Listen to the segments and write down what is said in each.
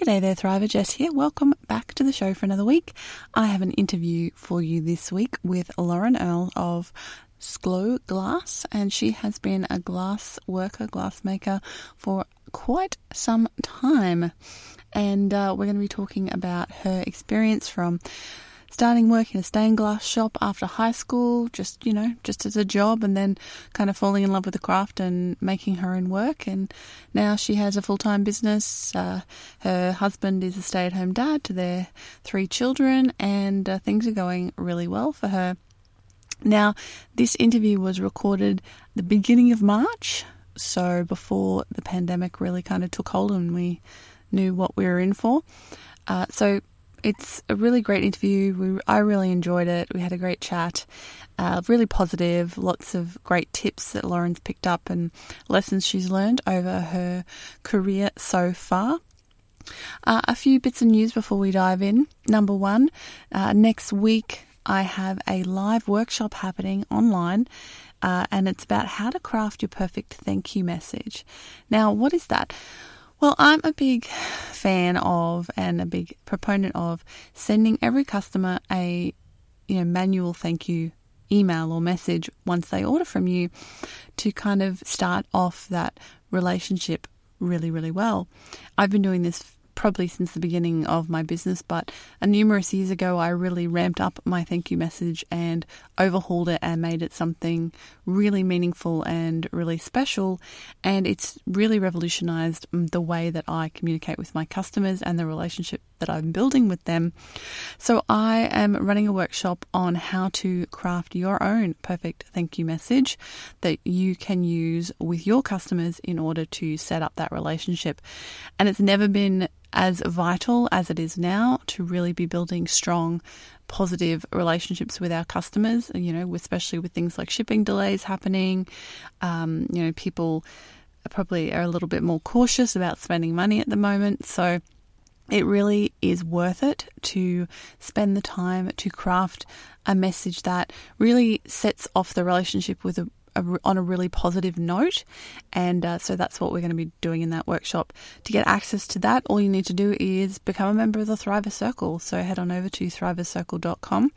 G'day there, Thriver. Jess here. Welcome back to the show for another week. I have an interview for you this week with Lauren Earl of Szklo Glass, and she has been a glass worker, glass maker for quite some time. And uh, we're going to be talking about her experience from starting work in a stained glass shop after high school, just, you know, just as a job, and then kind of falling in love with the craft and making her own work. And now she has a full time business. Uh, her husband is a stay at home dad to their three children, and uh, things are going really well for her. Now, this interview was recorded the beginning of March, so before the pandemic really kind of took hold and we knew what we were in for. Uh, so it's a really great interview. We, I really enjoyed it. We had a great chat, uh, really positive, lots of great tips that Lauren's picked up and lessons she's learned over her career so far. Uh, a few bits of news before we dive in. Number one, uh, next week I have a live workshop happening online. Uh, and it's about how to craft your perfect thank you message. Now, what is that? Well, I'm a big fan of and a big proponent of sending every customer a you know manual thank you email or message once they order from you to kind of start off that relationship really really well. I've been doing this probably since the beginning of my business, but a numerous years ago, I really ramped up my thank you message and overhauled it and made it something really meaningful and really special. And it's really revolutionized mm, the way that I communicate with my customers and the relationship that I'm building with them. So I am running a workshop on how to craft your own perfect thank you message that you can use with your customers in order to set up that relationship. And it's never been as vital as it is now to really be building strong, positive relationships with our customers. You know, especially with things like shipping delays happening. Um, you know, people probably are a little bit more cautious about spending money at the moment. So it really is worth it to spend the time to craft a message that really sets off the relationship with a, a, on a really positive note. And uh, so that's what we're going to be doing in that workshop. To get access to that, all you need to do is become a member of the Thriver Circle. So head on over to thrivercircle.com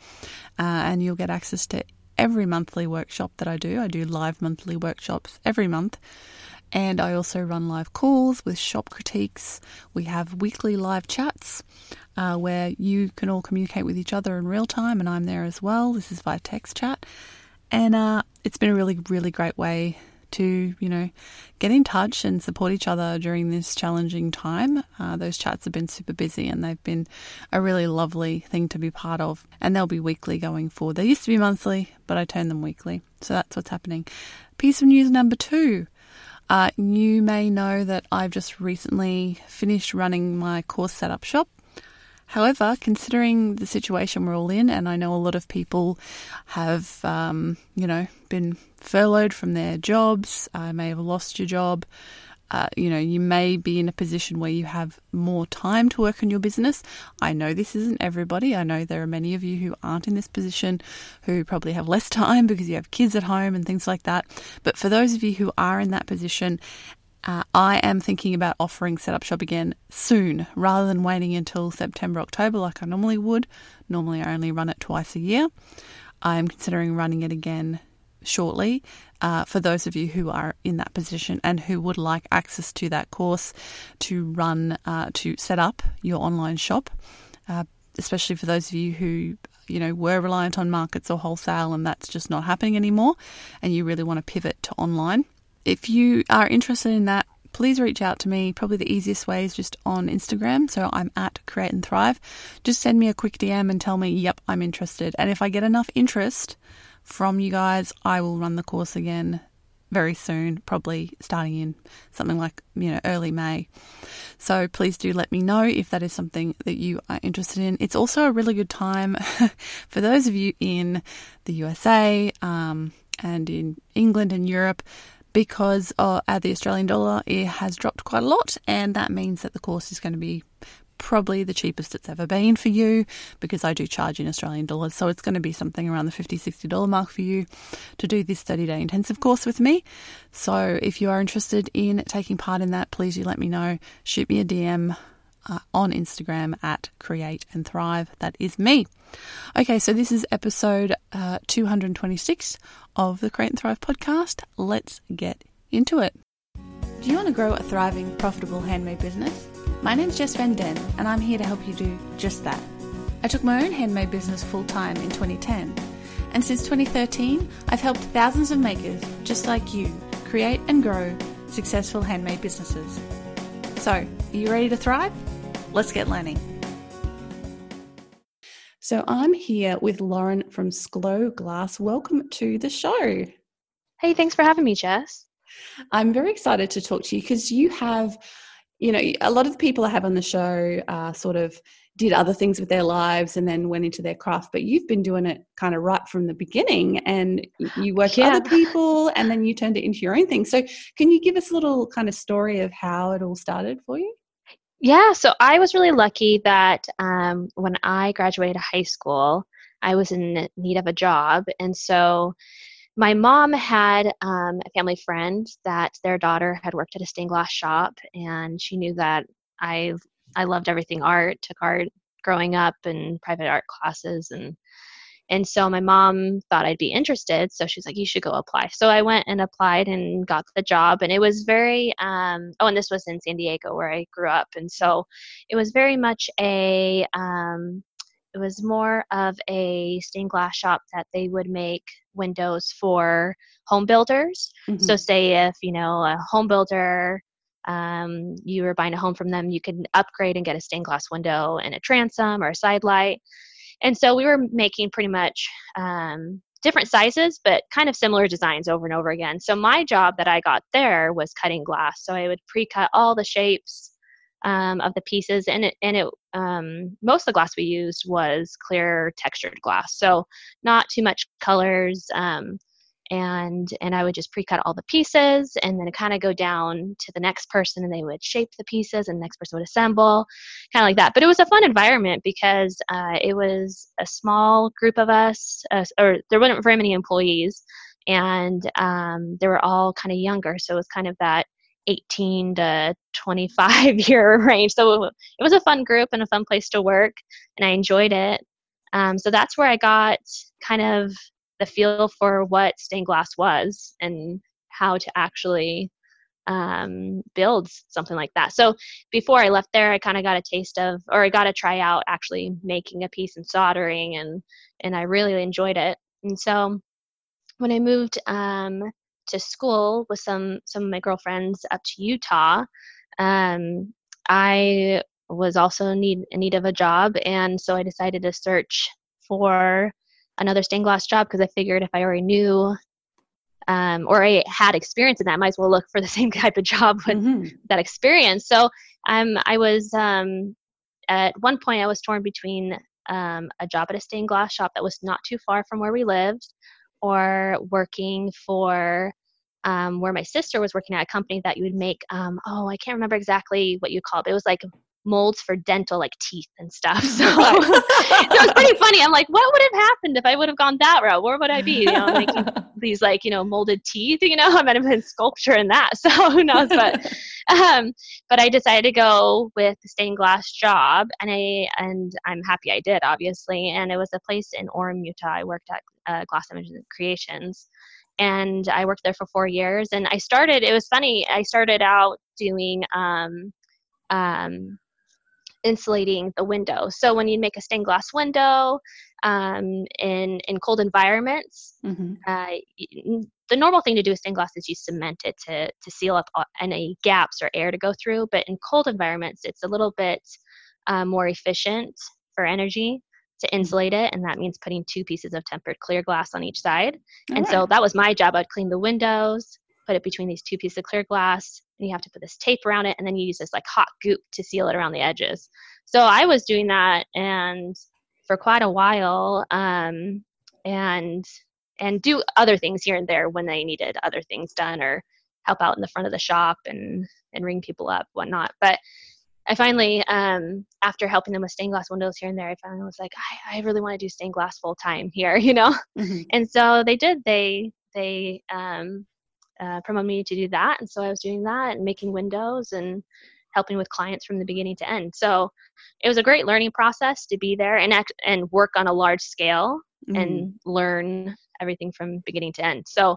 uh, and you'll get access to every monthly workshop that I do. I do live monthly workshops every month. And I also run live calls with shop critiques. We have weekly live chats uh, where you can all communicate with each other in real time, and I'm there as well. This is via text chat. And uh, it's been a really, really great way to, you know, get in touch and support each other during this challenging time. Uh, those chats have been super busy and they've been a really lovely thing to be part of. And they'll be weekly going forward. They used to be monthly, but I turned them weekly. So that's what's happening. Piece of news number two. Uh, you may know that I've just recently finished running my course setup shop. However, considering the situation we're all in, and I know a lot of people have, um, you know, been furloughed from their jobs, I may have lost your job, uh, you know, you may be in a position where you have more time to work on your business. I know this isn't everybody. I know there are many of you who aren't in this position who probably have less time because you have kids at home and things like that. But for those of you who are in that position uh, I am thinking about offering Setup Shop again soon rather than waiting until September, October like I normally would. Normally, I only run it twice a year. I am considering running it again shortly uh, for those of you who are in that position and who would like access to that course to run, uh, to set up your online shop, uh, especially for those of you who you know were reliant on markets or wholesale and that's just not happening anymore and you really want to pivot to online if you are interested in that, please reach out to me. Probably the easiest way is just on Instagram. So I'm at Create and Thrive. Just send me a quick DM and tell me, yep, I'm interested. And if I get enough interest from you guys, I will run the course again very soon, probably starting in something like, you know, early May. So please do let me know if that is something that you are interested in. It's also a really good time for those of you in the USA um, and in England and Europe because uh, the Australian dollar it has dropped quite a lot, and that means that the course is going to be probably the cheapest it's ever been for you because I do charge in Australian dollars. So it's going to be something around the $50, $60 mark for you to do this 30 day intensive course with me. So if you are interested in taking part in that, please do let me know. Shoot me a DM uh, on Instagram at Create and Thrive. That is me. Okay, so this is episode uh, 226 of the Create and Thrive podcast. Let's get into it. Do you want to grow a thriving, profitable handmade business? My name's Jess Van Den, and I'm here to help you do just that. I took my own handmade business full time in 2010, and since 2013, I've helped thousands of makers just like you create and grow successful handmade businesses. So, are you ready to thrive? Let's get learning. So, I'm here with Lauren from Szklo Glass. Welcome to the show. Hey, thanks for having me, Jess. I'm very excited to talk to you because you have, you know, a lot of the people I have on the show uh, sort of did other things with their lives and then went into their craft, but you've been doing it kind of right from the beginning and you worked yeah. with other people and then you turned it into your own thing. So, can you give us a little kind of story of how it all started for you? Yeah, so I was really lucky that um, when I graduated high school, I was in need of a job. And so my mom had um, a family friend that their daughter had worked at a stained glass shop, and she knew that I I loved everything art, took art growing up and private art classes, and and so my mom thought I'd be interested, so she's like, "You should go apply." So I went and applied and got the job, and it was very. Um, oh, and this was in San Diego where I grew up, and so it was very much a. Um, it was more of a stained glass shop that they would make windows for home builders. Mm-hmm. So, say if you know a home builder um, you were buying a home from them, you could upgrade and get a stained glass window and a transom or a side light. And so we were making pretty much um, different sizes, but kind of similar designs over and over again. So my job that I got there was cutting glass. So I would pre-cut all the shapes um, of the pieces, and it and it um, most of the glass we used was clear textured glass. So not too much colors. Um, and and I would just pre-cut all the pieces and then kind of go down to the next person and they would shape the pieces and the next person would assemble kind of like that. But it was a fun environment because uh, it was a small group of us uh, or there weren't very many employees and um, they were all kind of younger so it was kind of that 18 to 25 year range. So it was a fun group and a fun place to work and I enjoyed it. Um, so that's where I got kind of the feel for what stained glass was and how to actually um, build something like that. So before I left there, I kind of got a taste of, or I got to try out actually making a piece and soldering, and and I really enjoyed it. And so when I moved um, to school with some some of my girlfriends up to Utah, um, I was also need in need of a job, and so I decided to search for another stained glass job because I figured if I already knew um, or I had experience in that, I might as well look for the same type of job with mm-hmm. that experience. So um, I was um, at one point I was torn between um, a job at a stained glass shop that was not too far from where we lived, or working for um, where my sister was working at a company that you would make. Um, oh, I can't remember exactly what you call it. but It was like molds for dental like teeth and stuff. So, so it was pretty funny. I'm like, what would have happened if I would have gone that route? Where would I be? You know, making these like, you know, molded teeth, you know, I might have been sculpture in that. So who knows? But um, but I decided to go with the stained glass job and I and I'm happy I did, obviously. And it was a place in Orem, Utah. I worked at uh, Glass Images Creations and I worked there for four years. And I started, it was funny, I started out doing um, um, insulating the window. So when you make a stained glass window um, in in cold environments, mm-hmm. uh, the normal thing to do with stained glass is you cement it to to seal up any gaps or air to go through. But in cold environments, it's a little bit uh, more efficient for energy to mm-hmm. insulate it, and that means putting two pieces of tempered clear glass on each side. All and right. so that was my job. I'd clean the windows, put it between these two pieces of clear glass, and you have to put this tape around it, and then you use this like hot goop to seal it around the edges. So I was doing that, and for quite a while, um, and and do other things here and there when they needed other things done, or help out in the front of the shop and and ring people up, whatnot. But I finally, um, after helping them with stained glass windows here and there, I finally was like, I, I really want to do stained glass full time here, you know. Mm-hmm. And so they did. They they um, uh, promoted me to do that, and so I was doing that and making windows and helping with clients from the beginning to end. So it was a great learning process to be there and act and work on a large scale mm. and learn everything from beginning to end. So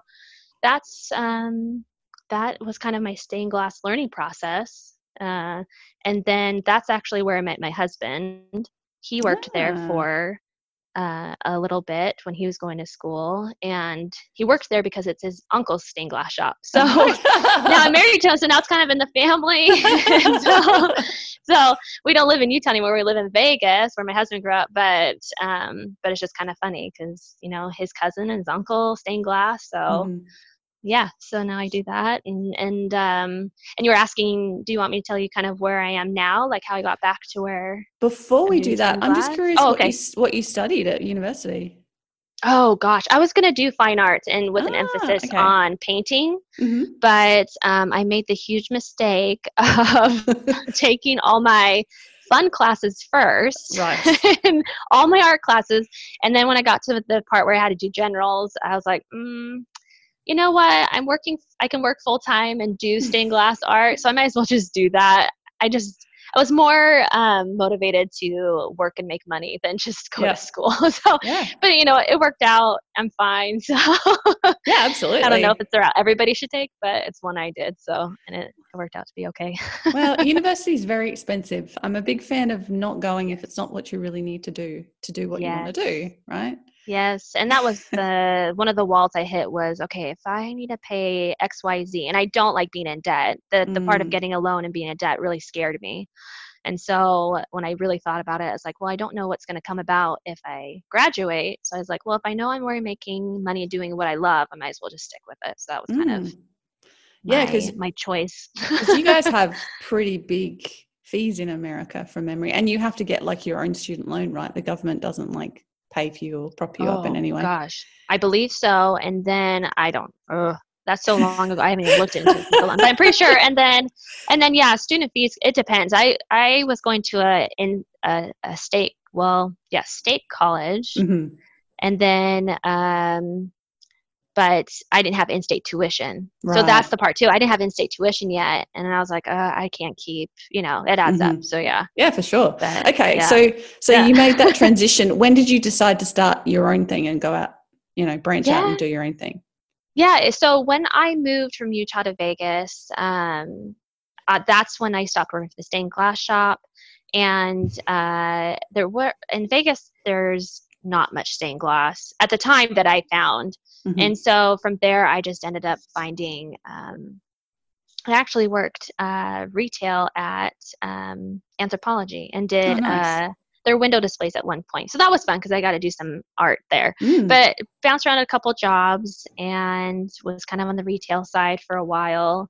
that's um, that was kind of my stained glass learning process. Uh, and then that's actually where I met my husband. He worked yeah. there for uh, a little bit when he was going to school, and he worked there because it's his uncle's stained glass shop. So now I'm married to him, so now it's kind of in the family. so, so, we don't live in Utah anymore. We live in Vegas, where my husband grew up. But um, but it's just kind of funny because you know his cousin and his uncle stained glass. So. Mm-hmm yeah so now i do that and and um and you were asking do you want me to tell you kind of where i am now like how i got back to where before we do that i'm just curious oh, okay. what, you, what you studied at university oh gosh i was going to do fine arts and with ah, an emphasis okay. on painting mm-hmm. but um, i made the huge mistake of taking all my fun classes first right and all my art classes and then when i got to the part where i had to do generals i was like mm, you know what, I'm working, I can work full time and do stained glass art, so I might as well just do that. I just, I was more um, motivated to work and make money than just go yeah. to school. so, yeah. but you know, it worked out. I'm fine. So, yeah, absolutely. I don't know if it's the route everybody should take, but it's one I did. So, and it, it worked out to be okay. well, university is very expensive. I'm a big fan of not going if it's not what you really need to do to do what yes. you want to do, right? Yes, and that was the one of the walls I hit was okay, if I need to pay XYZ and I don't like being in debt, the the part of mm. getting a loan and being in debt really scared me. And so when I really thought about it, I was like, well, I don't know what's going to come about if I graduate. So I was like, well, if I know I'm already making money doing what I love, I might as well just stick with it. So that was kind mm. of yeah, because my choice. you guys have pretty big fees in America from memory, and you have to get like your own student loan, right? The government doesn't like pay for you or prop you oh, up in oh, any way? Gosh, I believe so. And then I don't. Ugh, that's so long ago. I haven't even looked into it, but I'm pretty sure. And then, and then, yeah, student fees. It depends. I I was going to a in a, a state. Well, yeah, state college, mm-hmm. and then um, but I didn't have in-state tuition. Right. So that's the part too. I didn't have in-state tuition yet, and I was like, uh, I can't keep. You know, it adds mm-hmm. up. So yeah. Yeah, for sure. But, okay, yeah. so so yeah. you made that transition. when did you decide to start your own thing and go out? You know, branch yeah. out and do your own thing. Yeah. So when I moved from Utah to Vegas, um, uh, that's when I stopped working for the stained glass shop, and uh, there were in Vegas. There's not much stained glass at the time that I found. Mm-hmm. And so from there, I just ended up finding. Um, I actually worked uh, retail at um, Anthropologie and did oh, nice. uh, their window displays at one point. So that was fun because I got to do some art there. Mm. But bounced around a couple jobs and was kind of on the retail side for a while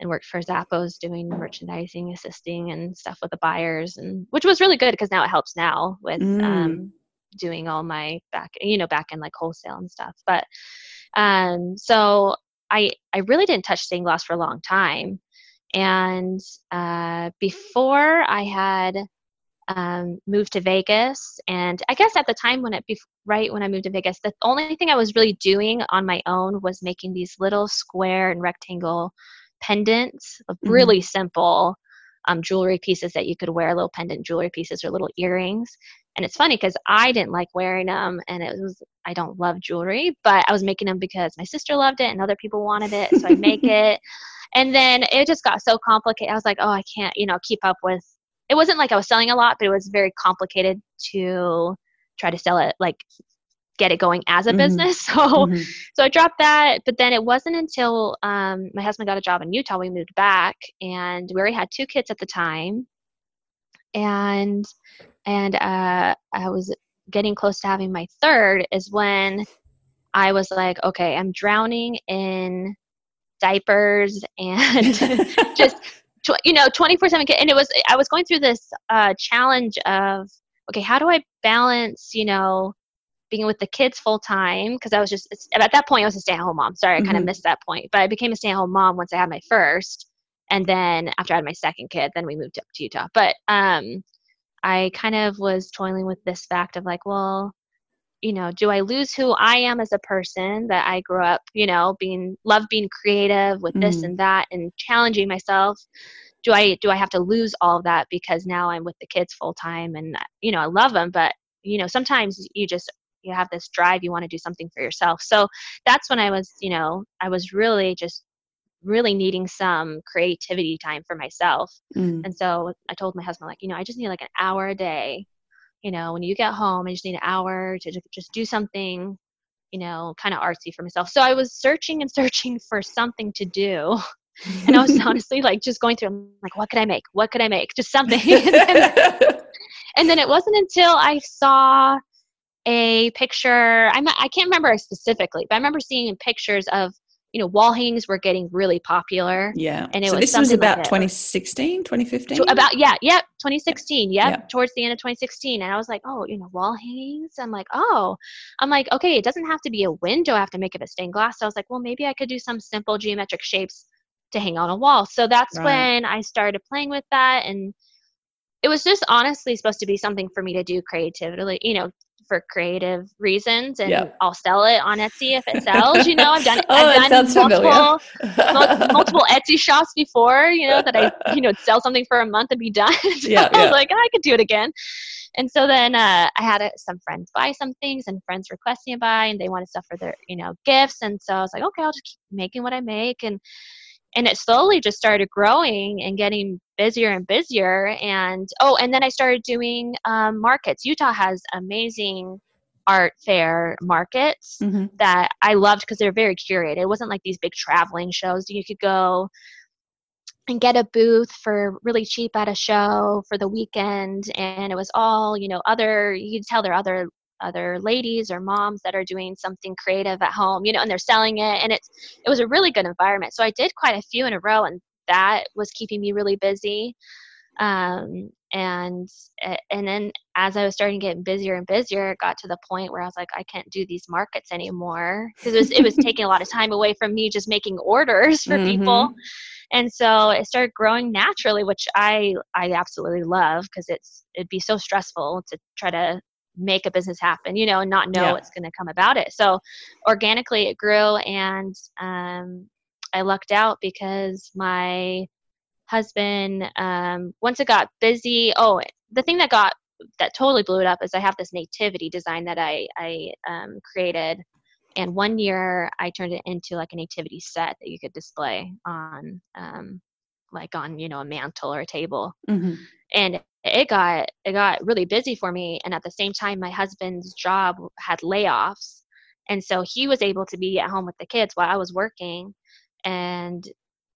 and worked for Zappos doing merchandising, assisting, and stuff with the buyers, and which was really good because now it helps now with mm. um, doing all my back you know back in like wholesale and stuff but um so i i really didn't touch stained glass for a long time and uh before i had um, moved to Vegas, and I guess at the time when it, be- right when I moved to Vegas, the only thing I was really doing on my own was making these little square and rectangle pendants, mm-hmm. really simple um, jewelry pieces that you could wear, little pendant jewelry pieces or little earrings and it's funny because i didn't like wearing them and it was i don't love jewelry but i was making them because my sister loved it and other people wanted it so i make it and then it just got so complicated i was like oh i can't you know keep up with it wasn't like i was selling a lot but it was very complicated to try to sell it like get it going as a mm-hmm. business so mm-hmm. so i dropped that but then it wasn't until um, my husband got a job in utah we moved back and we already had two kids at the time and and uh, I was getting close to having my third is when I was like, okay, I'm drowning in diapers and just you know 24 7 and it was i was going through this uh, challenge of okay how do i balance you know being with the kids full time because i was just at that point i was a stay-at-home mom. Sorry i mm-hmm. kind of missed that point. But i became a stay-at-home mom once i had my first. And then after i had my second kid then we moved up to utah. But um I kind of was toiling with this fact of like, well, you know, do I lose who I am as a person that I grew up, you know, being love being creative with this mm. and that and challenging myself do I do I have to lose all of that because now I'm with the kids full time and you know I love them, but you know sometimes you just you have this drive you want to do something for yourself. So that's when I was you know I was really just really needing some creativity time for myself. Mm. And so I told my husband like you know I just need like an hour a day. You know when you get home I just need an hour to just do something you know, kind of artsy for myself. So I was searching and searching for something to do. and I was honestly like just going through like what could I make? What could I make? Just something. and, then, and then it wasn't until I saw a picture. I'm I can't remember specifically, but I remember seeing pictures of you know, wall hangings were getting really popular. Yeah. And it so was this was about like 2016, 2015? About, yeah, yep, 2016. Yep, yep, towards the end of 2016. And I was like, oh, you know, wall hangings? I'm like, oh. I'm like, okay, it doesn't have to be a window. I have to make it a stained glass. So I was like, well, maybe I could do some simple geometric shapes to hang on a wall. So that's right. when I started playing with that. And it was just honestly supposed to be something for me to do creatively, you know, for creative reasons and yep. I'll sell it on Etsy if it sells. You know, I've done oh, I've done multiple multiple Etsy shops before, you know, that I, you know, sell something for a month and be done. so yeah, I was like, oh, I could do it again. And so then uh, I had uh, some friends buy some things and friends requesting to buy and they wanted stuff for their, you know, gifts. And so I was like, okay, I'll just keep making what I make. And and it slowly just started growing and getting busier and busier and oh and then i started doing um, markets utah has amazing art fair markets mm-hmm. that i loved because they're very curated it wasn't like these big traveling shows you could go and get a booth for really cheap at a show for the weekend and it was all you know other you could tell there are other other ladies or moms that are doing something creative at home, you know, and they're selling it. And it's it was a really good environment. So I did quite a few in a row, and that was keeping me really busy. Um, and and then as I was starting to get busier and busier, it got to the point where I was like, I can't do these markets anymore because it was it was taking a lot of time away from me just making orders for mm-hmm. people. And so it started growing naturally, which I I absolutely love because it's it'd be so stressful to try to make a business happen, you know, and not know yeah. what's going to come about it. So organically it grew and um, I lucked out because my husband, um, once it got busy, oh, the thing that got that totally blew it up is I have this nativity design that I, I um, created. And one year I turned it into like a nativity set that you could display on, um, like on, you know, a mantle or a table. Mm-hmm. And it got it got really busy for me and at the same time my husband's job had layoffs and so he was able to be at home with the kids while I was working and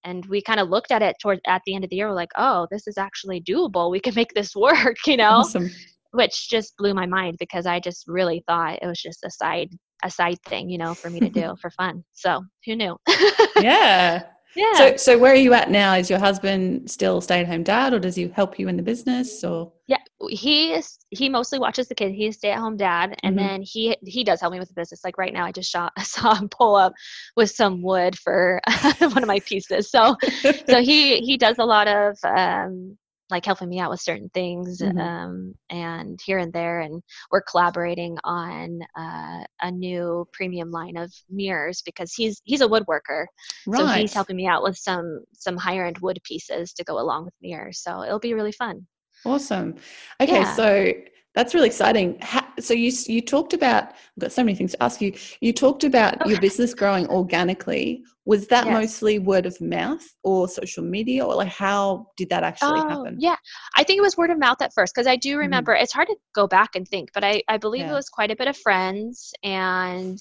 and we kind of looked at it toward at the end of the year we're like oh this is actually doable we can make this work you know awesome. which just blew my mind because I just really thought it was just a side a side thing you know for me to do for fun so who knew yeah yeah. So, so where are you at now? Is your husband still stay-at-home dad, or does he help you in the business? Or yeah, he is. He mostly watches the kids. He's stay-at-home dad, and mm-hmm. then he he does help me with the business. Like right now, I just shot, saw him pull up with some wood for one of my pieces. So, so he he does a lot of um, like helping me out with certain things mm-hmm. um, and here and there and we're collaborating on uh, a new premium line of mirrors because he's he's a woodworker right. so he's helping me out with some some higher end wood pieces to go along with mirrors so it'll be really fun awesome okay yeah. so that's really exciting. So you you talked about I've got so many things to ask you. You talked about your business growing organically. Was that yes. mostly word of mouth or social media, or like how did that actually oh, happen? Yeah, I think it was word of mouth at first because I do mm-hmm. remember. Mm-hmm. It's hard to go back and think, but I I believe yeah. it was quite a bit of friends and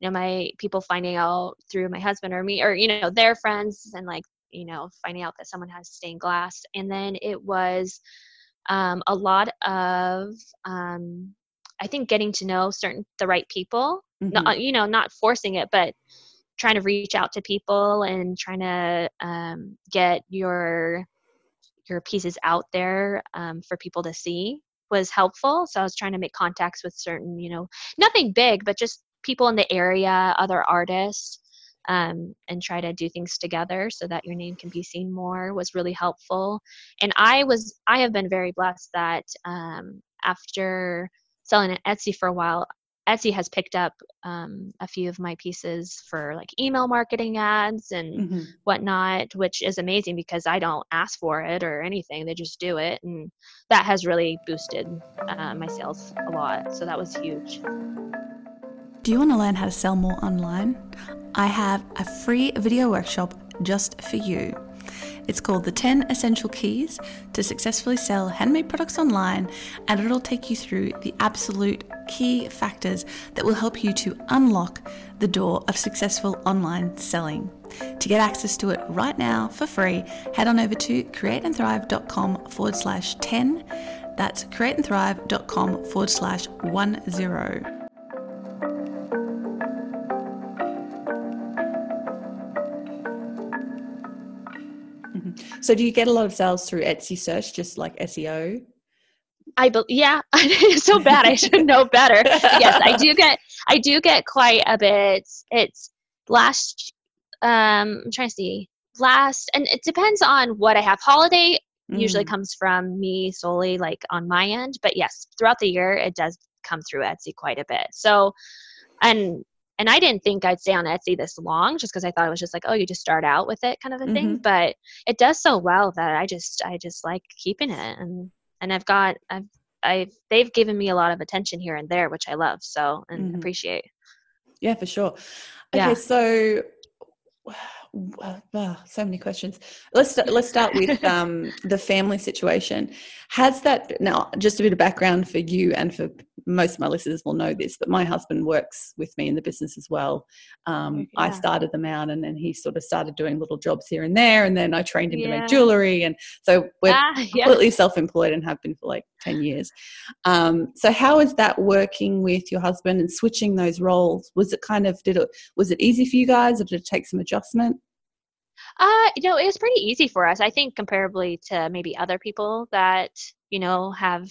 you know my people finding out through my husband or me or you know their friends and like you know finding out that someone has stained glass and then it was um, a lot of um, I think getting to know certain the right people, mm-hmm. not, you know, not forcing it, but trying to reach out to people and trying to um, get your your pieces out there um, for people to see was helpful. So I was trying to make contacts with certain, you know, nothing big, but just people in the area, other artists, um, and try to do things together so that your name can be seen more was really helpful. And I was I have been very blessed that um, after selling at Etsy for a while, Etsy has picked up um, a few of my pieces for like email marketing ads and mm-hmm. whatnot, which is amazing because I don't ask for it or anything. They just do it. And that has really boosted uh, my sales a lot. So that was huge. Do you want to learn how to sell more online? I have a free video workshop just for you. It's called The 10 Essential Keys to Successfully Sell Handmade Products Online, and it'll take you through the absolute key factors that will help you to unlock the door of successful online selling. To get access to it right now for free, head on over to createandthrive.com forward slash 10. That's createandthrive.com forward slash 10. So do you get a lot of sales through Etsy search, just like SEO? I be- yeah, so bad. I should know better. yes, I do get I do get quite a bit. It's last um I'm trying to see last and it depends on what I have. Holiday mm. usually comes from me solely like on my end, but yes, throughout the year it does come through Etsy quite a bit. So and and I didn't think I'd stay on Etsy this long just because I thought it was just like, oh, you just start out with it kind of a mm-hmm. thing. But it does so well that I just I just like keeping it and and I've got I've I've they've given me a lot of attention here and there, which I love so and mm-hmm. appreciate. Yeah, for sure. Okay, yeah. so oh, so many questions. Let's let's start with um, the family situation. Has that now just a bit of background for you and for most of my listeners will know this, but my husband works with me in the business as well. Um, yeah. I started them out, and then he sort of started doing little jobs here and there, and then I trained him yeah. to make jewelry, and so we're ah, yeah. completely self-employed and have been for like ten years. Um, so how is that working with your husband and switching those roles? Was it kind of did it was it easy for you guys, or did it take some adjustment? Uh, you know, it was pretty easy for us. I think comparably to maybe other people that you know have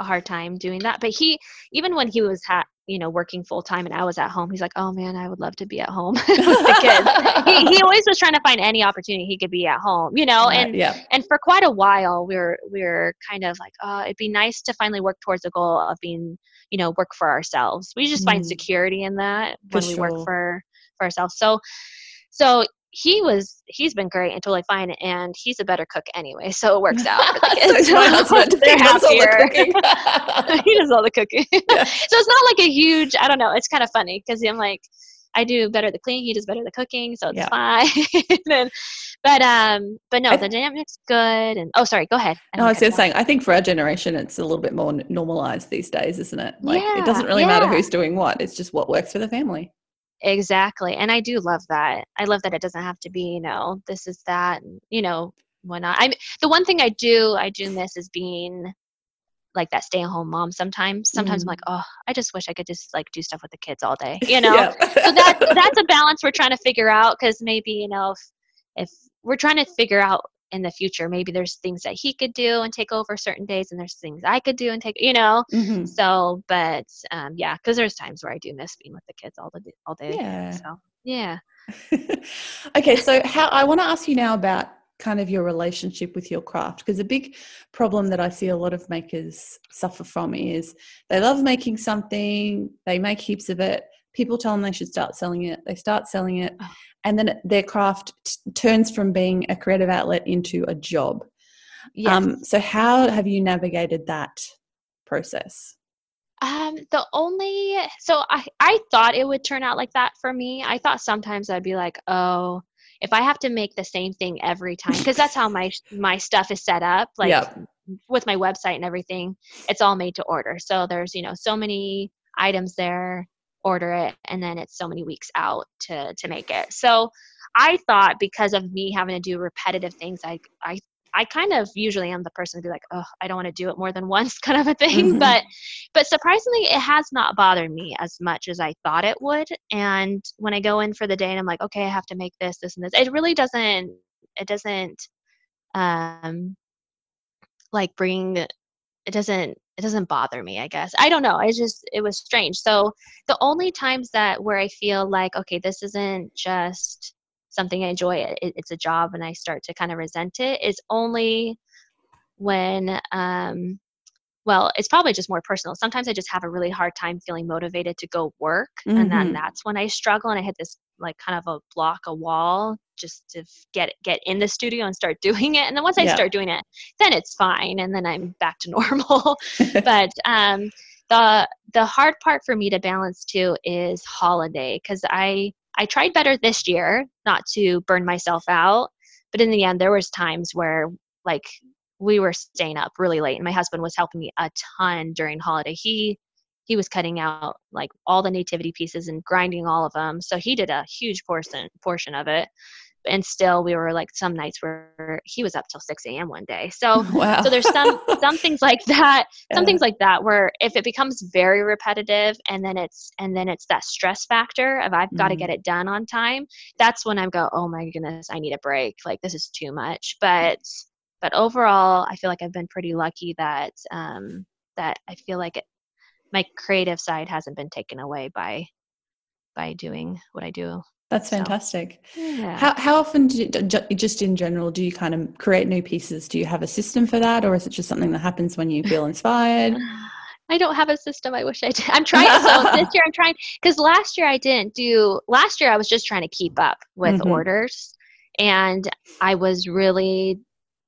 a hard time doing that. But he, even when he was ha- you know working full time and I was at home, he's like, "Oh man, I would love to be at home with the kids." he, he always was trying to find any opportunity he could be at home, you know. And yeah. and for quite a while, we were we were kind of like, "Oh, it'd be nice to finally work towards the goal of being, you know, work for ourselves." We just mm. find security in that when we work for for ourselves. So so he was he's been great and totally fine and he's a better cook anyway so it works out for the kids. so they're happier. the he does all the cooking. Yeah. so it's not like a huge i don't know it's kind of funny because i'm like i do better the cleaning he does better the cooking so it's yeah. fine. And, but um but no th- the dynamic's good and oh sorry go ahead. I no i was just saying i think for our generation it's a little bit more normalized these days isn't it? Like yeah, it doesn't really matter who's doing what it's just what works for the family Exactly. And I do love that. I love that it doesn't have to be, you know, this is that, you know, whatnot. I the one thing I do, I do miss is being like that stay at home mom sometimes. Sometimes mm. I'm like, mm-hmm. oh, I just wish I could just like do stuff with the kids all day, you know? so that that's a balance we're trying to figure out because maybe, you know, if if we're trying to figure out in the future maybe there's things that he could do and take over certain days and there's things i could do and take you know? Mm-hmm. so but um yeah because there's times where i do miss being with the kids all the all day yeah. so yeah. Okay so how i want to ask you now about kind of your relationship with your craft because a big problem that i see a lot of makers suffer from is they love making something they make heaps of it people tell them they should start selling it they start selling it oh and then their craft t- turns from being a creative outlet into a job. Yes. Um, so, how have you navigated that process? Um, the only so I I thought it would turn out like that for me. I thought sometimes I'd be like, oh, if I have to make the same thing every time, because that's how my my stuff is set up. Like yep. with my website and everything, it's all made to order. So there's you know so many items there order it and then it's so many weeks out to to make it so i thought because of me having to do repetitive things i i I kind of usually am the person to be like, oh, I don't want to do it more than once, kind of a thing. Mm-hmm. But, but surprisingly, it has not bothered me as much as I thought it would. And when I go in for the day and I'm like, okay, I have to make this, this, and this, it really doesn't. It doesn't, um, like bring. It doesn't it doesn't bother me i guess i don't know i just it was strange so the only times that where i feel like okay this isn't just something i enjoy it, it's a job and i start to kind of resent it is only when um well, it's probably just more personal. Sometimes I just have a really hard time feeling motivated to go work. Mm-hmm. And then mm-hmm. that's when I struggle and I hit this like kind of a block, a wall just to get get in the studio and start doing it. And then once I yeah. start doing it, then it's fine and then I'm back to normal. but um the the hard part for me to balance too is holiday because I I tried better this year not to burn myself out, but in the end there was times where like we were staying up really late and my husband was helping me a ton during holiday he he was cutting out like all the nativity pieces and grinding all of them so he did a huge portion portion of it and still we were like some nights where he was up till 6 a.m one day so wow. so there's some some things like that some things like that where if it becomes very repetitive and then it's and then it's that stress factor of i've got to mm-hmm. get it done on time that's when i go oh my goodness i need a break like this is too much but but overall, I feel like I've been pretty lucky that um, that I feel like it, my creative side hasn't been taken away by by doing what I do. That's fantastic. So, yeah. How how often do you, just in general do you kind of create new pieces? Do you have a system for that, or is it just something that happens when you feel inspired? I don't have a system. I wish I did. I'm trying. so this year I'm trying because last year I didn't do. Last year I was just trying to keep up with mm-hmm. orders, and I was really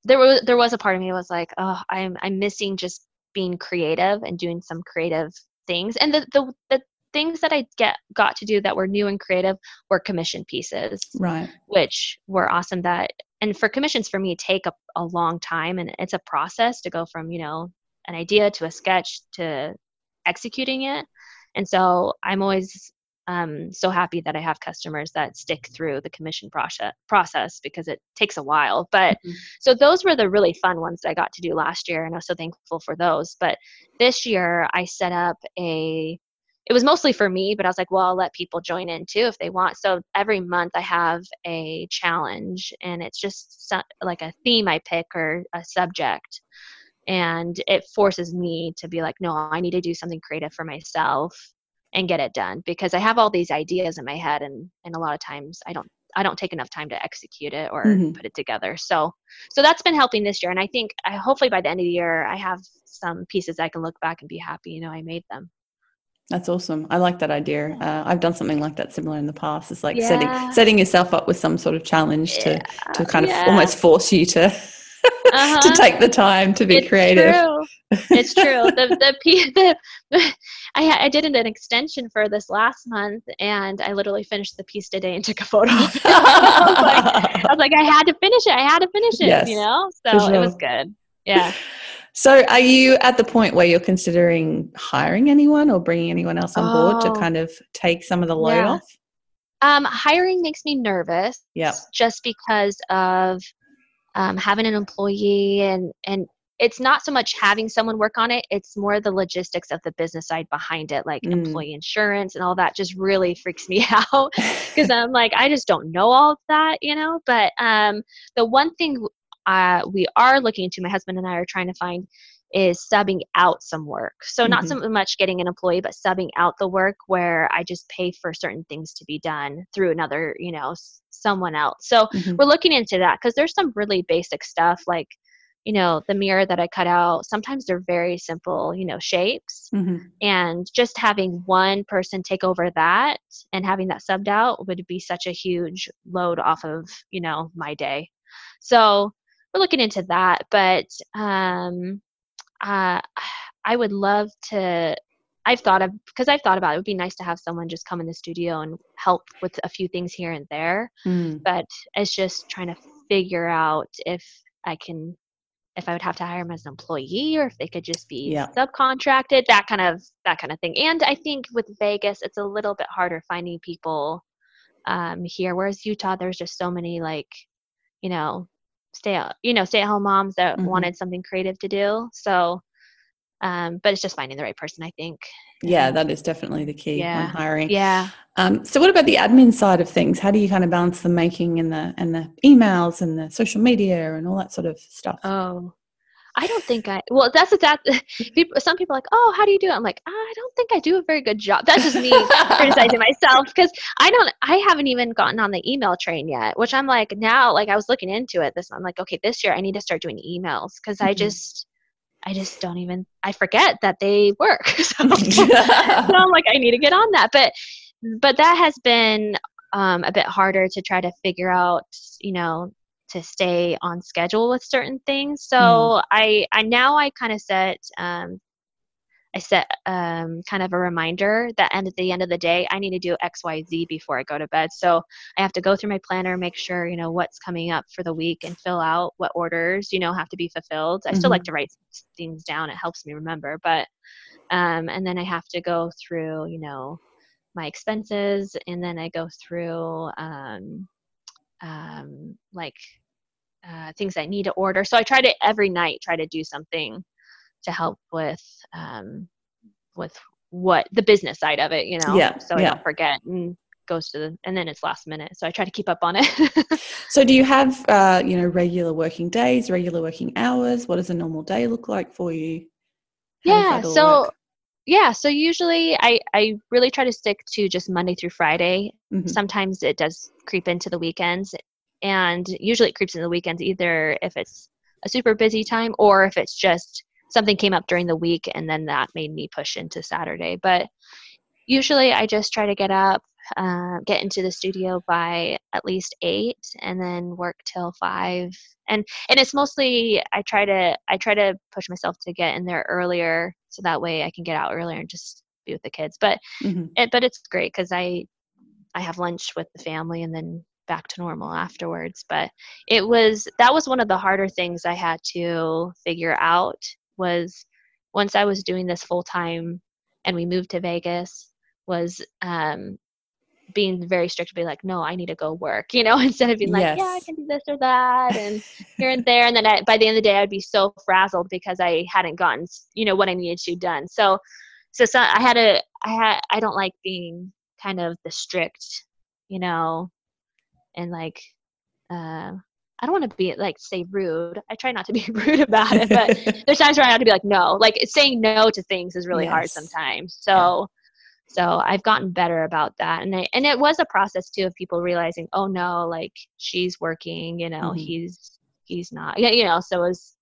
there was there was a part of me was like, oh, I'm I'm missing just being creative and doing some creative things. And the the, the things that I get got to do that were new and creative were commission pieces, right? Which were awesome. That and for commissions for me take a, a long time and it's a process to go from you know an idea to a sketch to executing it. And so I'm always um, so happy that I have customers that stick through the commission process process because it takes a while. But mm-hmm. so those were the really fun ones that I got to do last year, and I was so thankful for those. But this year I set up a it was mostly for me, but I was like, well, I'll let people join in too if they want. So every month I have a challenge, and it's just like a theme I pick or a subject. And it forces me to be like, no, I need to do something creative for myself and get it done because I have all these ideas in my head and and a lot of times I don't I don't take enough time to execute it or mm-hmm. put it together. So so that's been helping this year and I think I hopefully by the end of the year I have some pieces I can look back and be happy, you know, I made them. That's awesome. I like that idea. Uh, I've done something like that similar in the past. It's like yeah. setting setting yourself up with some sort of challenge yeah. to to kind of yeah. almost force you to uh-huh. to take the time to be it's creative. True. It's true. the, the the I, I did an extension for this last month, and I literally finished the piece today and took a photo. I, was like, I was like, I had to finish it. I had to finish it. Yes, you know, so sure. it was good. Yeah. So, are you at the point where you're considering hiring anyone or bringing anyone else on oh, board to oh. kind of take some of the load yeah. off? Um, hiring makes me nervous. Yeah. Just because of um, having an employee and and it's not so much having someone work on it it's more the logistics of the business side behind it like mm. employee insurance and all that just really freaks me out because i'm like i just don't know all of that you know but um, the one thing uh, we are looking into my husband and i are trying to find is subbing out some work so not mm-hmm. so much getting an employee but subbing out the work where i just pay for certain things to be done through another you know someone else so mm-hmm. we're looking into that because there's some really basic stuff like you know the mirror that i cut out sometimes they're very simple you know shapes mm-hmm. and just having one person take over that and having that subbed out would be such a huge load off of you know my day so we're looking into that but um uh i would love to I've thought of because I've thought about it, it would be nice to have someone just come in the studio and help with a few things here and there. Mm. But it's just trying to figure out if I can if I would have to hire them as an employee or if they could just be yeah. subcontracted, that kind of that kind of thing. And I think with Vegas, it's a little bit harder finding people um, here. Whereas Utah, there's just so many like, you know, stay you know stay at home moms that mm-hmm. wanted something creative to do. So, um, but it's just finding the right person, I think. Yeah, that is definitely the key yeah. when hiring. Yeah. Um, so, what about the admin side of things? How do you kind of balance the making and the and the emails and the social media and all that sort of stuff? Oh, I don't think I. Well, that's that. People, some people are like, oh, how do you do it? I'm like, I don't think I do a very good job. That's just me criticizing myself because I don't. I haven't even gotten on the email train yet. Which I'm like now. Like I was looking into it. This I'm like, okay, this year I need to start doing emails because mm-hmm. I just I just don't even I forget that they work. so, so I'm like I need to get on that. But but that has been um, a bit harder to try to figure out, you know, to stay on schedule with certain things. So mm. I I now I kind of set um, I set um, kind of a reminder that end at the end of the day, I need to do X, Y, Z before I go to bed. So I have to go through my planner, make sure you know what's coming up for the week, and fill out what orders you know have to be fulfilled. I mm-hmm. still like mm-hmm. to write things down; it helps me remember. But um, and then I have to go through you know my expenses, and then I go through um, um, like uh, things I need to order. So I try to every night try to do something to help with um, with what the business side of it, you know. Yeah. So I yeah. don't forget and goes to the and then it's last minute. So I try to keep up on it. so do you have uh, you know regular working days, regular working hours? What does a normal day look like for you? How yeah. So work? yeah so usually i i really try to stick to just monday through friday mm-hmm. sometimes it does creep into the weekends and usually it creeps into the weekends either if it's a super busy time or if it's just something came up during the week and then that made me push into saturday. But usually i just try to get up uh, get into the studio by at least eight and then work till five. And and it's mostly i try to i try to push myself to get in there earlier so that way i can get out earlier and just be with the kids. But mm-hmm. it, but it's great because i i have lunch with the family and then back to normal afterwards but it was that was one of the harder things i had to figure out was once i was doing this full time and we moved to vegas was um being very strict to be like, no, I need to go work, you know, instead of being like, yes. yeah, I can do this or that and here and there. And then I, by the end of the day, I'd be so frazzled because I hadn't gotten, you know, what I needed to done. So, so, so I had a, I had, I don't like being kind of the strict, you know, and like, uh, I don't want to be like say rude. I try not to be rude about it, but there's times where I have to be like no. Like saying no to things is really yes. hard sometimes. So so I've gotten better about that. And I, and it was a process too of people realizing, oh no, like she's working, you know, mm-hmm. he's he's not. Yeah, you know, so it was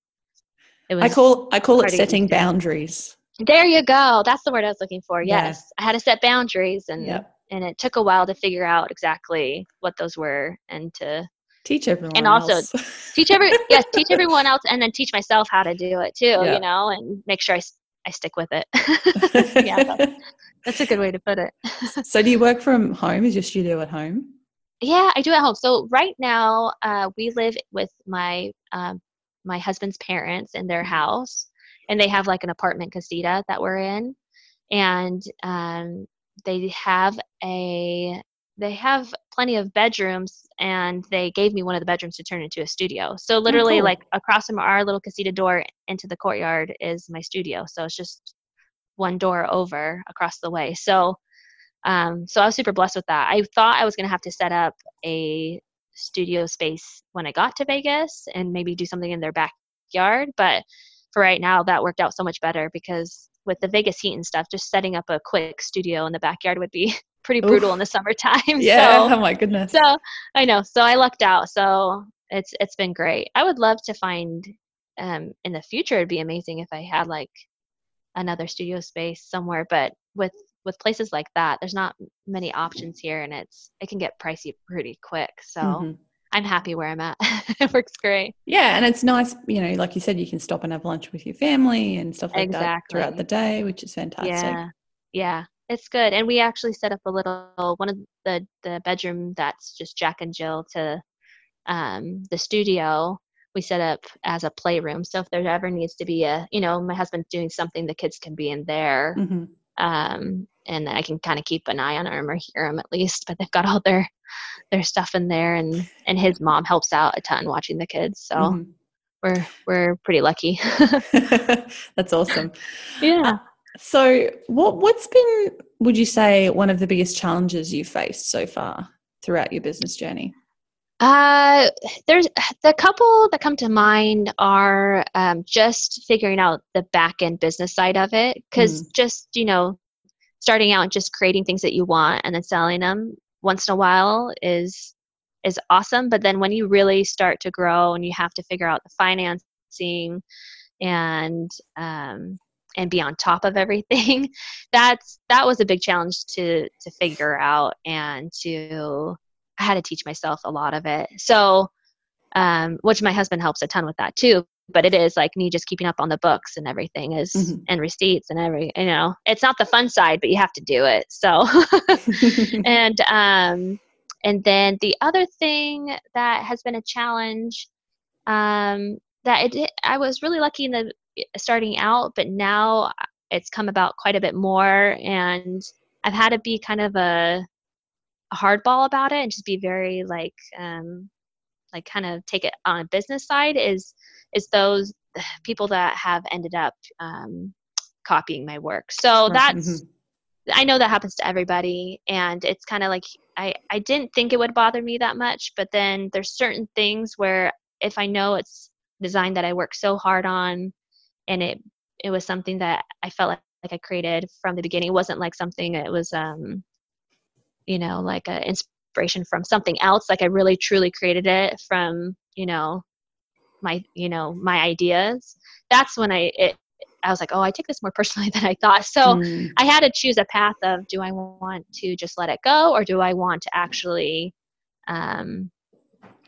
it was I call I call it setting boundaries. There you go. That's the word I was looking for. Yes. Yeah. I had to set boundaries and yep. And it took a while to figure out exactly what those were and to teach everyone and also teach every yes teach everyone else and then teach myself how to do it too yep. you know and make sure I, I stick with it yeah that's a good way to put it. so, do you work from home? Is your studio at home? Yeah, I do at home. So right now, uh, we live with my um, my husband's parents in their house, and they have like an apartment casita that we're in, and um, they have a they have plenty of bedrooms and they gave me one of the bedrooms to turn into a studio so oh, literally oh, cool. like across from our little casita door into the courtyard is my studio so it's just one door over across the way. So, um, so I was super blessed with that. I thought I was going to have to set up a studio space when I got to Vegas and maybe do something in their backyard, but for right now, that worked out so much better because with the Vegas heat and stuff, just setting up a quick studio in the backyard would be pretty brutal Oof. in the summertime. Yeah. So, oh my goodness. So I know. So I lucked out. So it's it's been great. I would love to find um, in the future. It'd be amazing if I had like another studio space somewhere but with with places like that there's not many options here and it's it can get pricey pretty quick so mm-hmm. I'm happy where i'm at it works great yeah and it's nice you know like you said you can stop and have lunch with your family and stuff like exactly. that throughout the day which is fantastic yeah yeah it's good and we actually set up a little one of the the bedroom that's just jack and jill to um, the studio we set up as a playroom. So if there ever needs to be a, you know, my husband's doing something, the kids can be in there. Mm-hmm. Um, and I can kind of keep an eye on him or hear him at least, but they've got all their, their stuff in there and, and his mom helps out a ton watching the kids. So mm-hmm. we're, we're pretty lucky. That's awesome. Yeah. Uh, so what, what's been, would you say one of the biggest challenges you've faced so far throughout your business journey? Uh, there's the couple that come to mind are um, just figuring out the back end business side of it because mm. just you know starting out and just creating things that you want and then selling them once in a while is is awesome. But then when you really start to grow and you have to figure out the financing and um, and be on top of everything that's that was a big challenge to to figure out and to i had to teach myself a lot of it. So um, which my husband helps a ton with that too but it is like me just keeping up on the books and everything is mm-hmm. and receipts and every you know it's not the fun side but you have to do it so and um and then the other thing that has been a challenge um that it i was really lucky in the starting out, but now it's come about quite a bit more. And I've had to be kind of a, a hardball about it and just be very like, um, like kind of take it on a business side is, is those people that have ended up um, copying my work. So that's, mm-hmm. I know that happens to everybody. And it's kind of like, I, I didn't think it would bother me that much, but then there's certain things where if I know it's design that I work so hard on and it it was something that I felt like, like I created from the beginning. It wasn't like something it was um you know like an inspiration from something else. Like I really truly created it from you know my you know my ideas. That's when I it I was like, oh, I take this more personally than I thought. So mm. I had to choose a path of do I want to just let it go or do I want to actually um,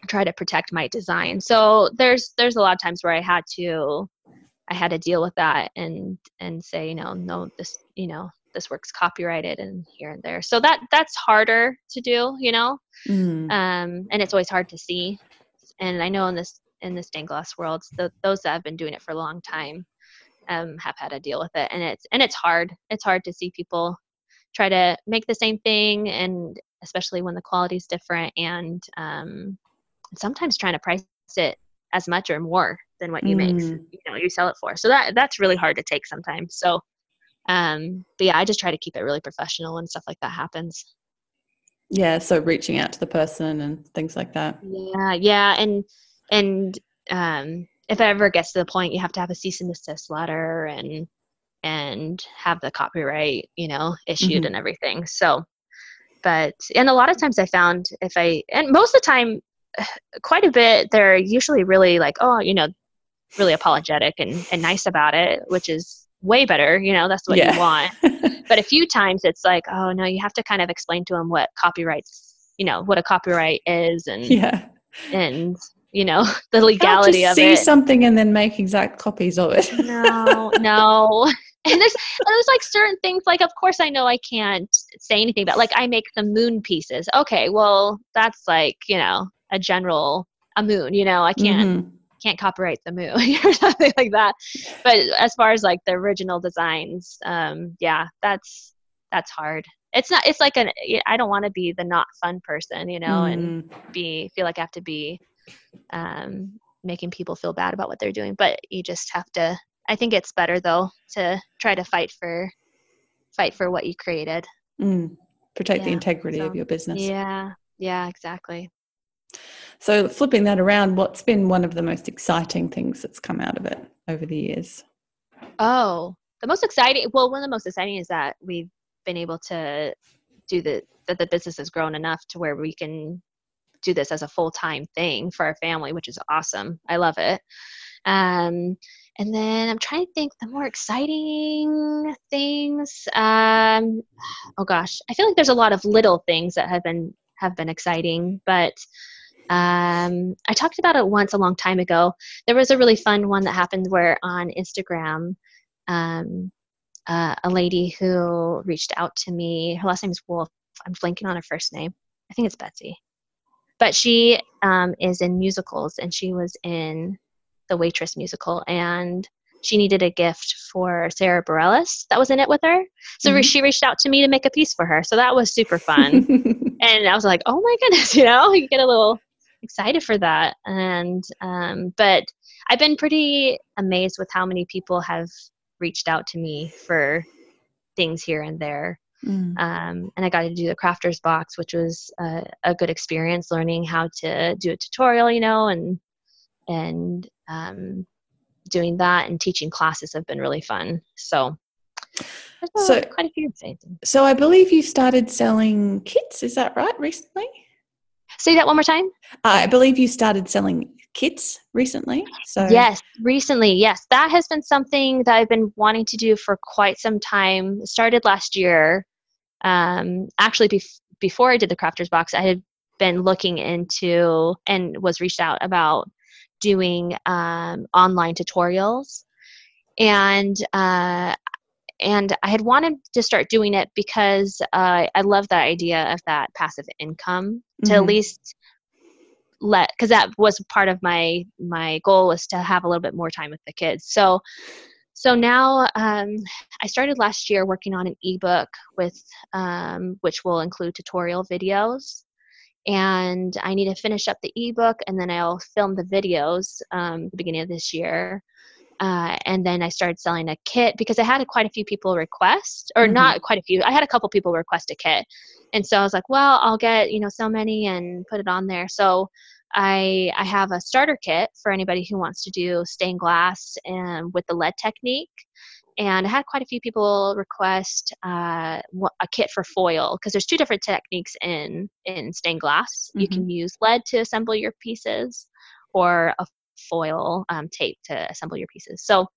try to protect my design? So there's there's a lot of times where I had to I had to deal with that and and say, you know, no, this, you know, this work's copyrighted and here and there. So that that's harder to do, you know, mm. um, and it's always hard to see. And I know in this in the stained glass world, the, those that have been doing it for a long time um, have had to deal with it, and it's and it's hard. It's hard to see people try to make the same thing, and especially when the quality is different, and um, sometimes trying to price it as much or more than what you mm. make you know you sell it for so that that's really hard to take sometimes so um but yeah i just try to keep it really professional when stuff like that happens. Yeah so reaching out to the person and things like that. Yeah yeah and and um if it ever gets to the point you have to have a cease and desist letter and and have the copyright you know issued mm-hmm. and everything. So but and a lot of times i found if i and most of the time quite a bit they're usually really like oh you know really apologetic and, and nice about it, which is way better. You know, that's what yeah. you want. but a few times it's like, oh no, you have to kind of explain to them what copyrights, you know, what a copyright is and yeah, and you know the legality of see it. See something and then make exact copies of it. no, no. And there's there's like certain things like of course I know I can't say anything about like I make the moon pieces. Okay, well that's like, you know, a general a moon, you know, I can't mm-hmm can't copyright the moon or something like that. But as far as like the original designs, um, yeah, that's that's hard. It's not. It's like an. I don't want to be the not fun person, you know, mm. and be feel like I have to be um, making people feel bad about what they're doing. But you just have to. I think it's better though to try to fight for fight for what you created. Mm. Protect yeah, the integrity so, of your business. Yeah. Yeah. Exactly. So, flipping that around, what's been one of the most exciting things that's come out of it over the years? Oh, the most exciting, well, one of the most exciting is that we've been able to do the, that the business has grown enough to where we can do this as a full time thing for our family, which is awesome. I love it. Um, and then I'm trying to think the more exciting things. Um, oh gosh, I feel like there's a lot of little things that have been have been exciting, but um, I talked about it once a long time ago. There was a really fun one that happened where on Instagram, um, uh, a lady who reached out to me, her last name is Wolfe. I'm blanking on her first name. I think it's Betsy. But she um, is in musicals and she was in the Waitress musical and she needed a gift for Sara Bareilles that was in it with her. So mm-hmm. she reached out to me to make a piece for her. So that was super fun. and I was like, oh my goodness, you know, you get a little excited for that. And um, but I've been pretty amazed with how many people have reached out to me for things here and there. Mm. Um, and I got to do the crafter's box, which was a, a, good experience learning how to do a tutorial, you know, and and um, doing that and teaching classes have been really fun. So, so quite a few things. So I believe you started selling kits. Is that right? Recently. Say that one more time. Uh, I believe you started selling kits recently. So yes, recently, yes, that has been something that I've been wanting to do for quite some time. It started last year. Um, actually, bef- before I did the Crafters Box, I had been looking into and was reached out about doing um, online tutorials, and uh, and I had wanted to start doing it because uh, I love the idea of that passive income to mm-hmm. at least let because that was part of my my goal was to have a little bit more time with the kids. So so now um, I started last year working on an ebook with um, which will include tutorial videos and I need to finish up the ebook and then I'll film the videos um, the beginning of this year. Uh, and then I started selling a kit because I had a, quite a few people request, or mm-hmm. not quite a few. I had a couple people request a kit, and so I was like, well, I'll get you know so many and put it on there. So I I have a starter kit for anybody who wants to do stained glass and with the lead technique. And I had quite a few people request uh, a kit for foil because there's two different techniques in in stained glass. Mm-hmm. You can use lead to assemble your pieces, or a foil um, tape to assemble your pieces. So,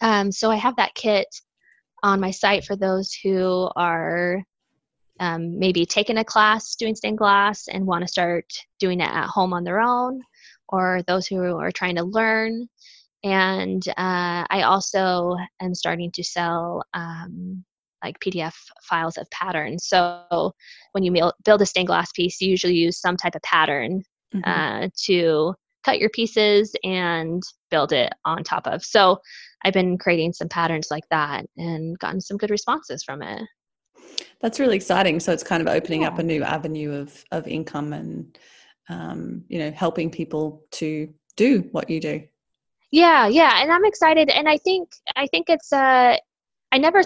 um, so I have that kit on my site for those who are um, maybe taking a class doing stained glass and want to start doing it at home on their own, or those who are trying to learn. And uh, I also am starting to sell um, like PDF files of patterns. So when you build a stained glass piece, you usually use some type of pattern mm-hmm. uh, to cut your pieces and build it on top of. So I've been creating some patterns like that and gotten some good responses from it. That's really exciting. So it's kind of opening yeah. up a new avenue of of income and um, you know helping people to do what you do. Yeah, yeah, and I'm excited. And I think I think it's uh, I never,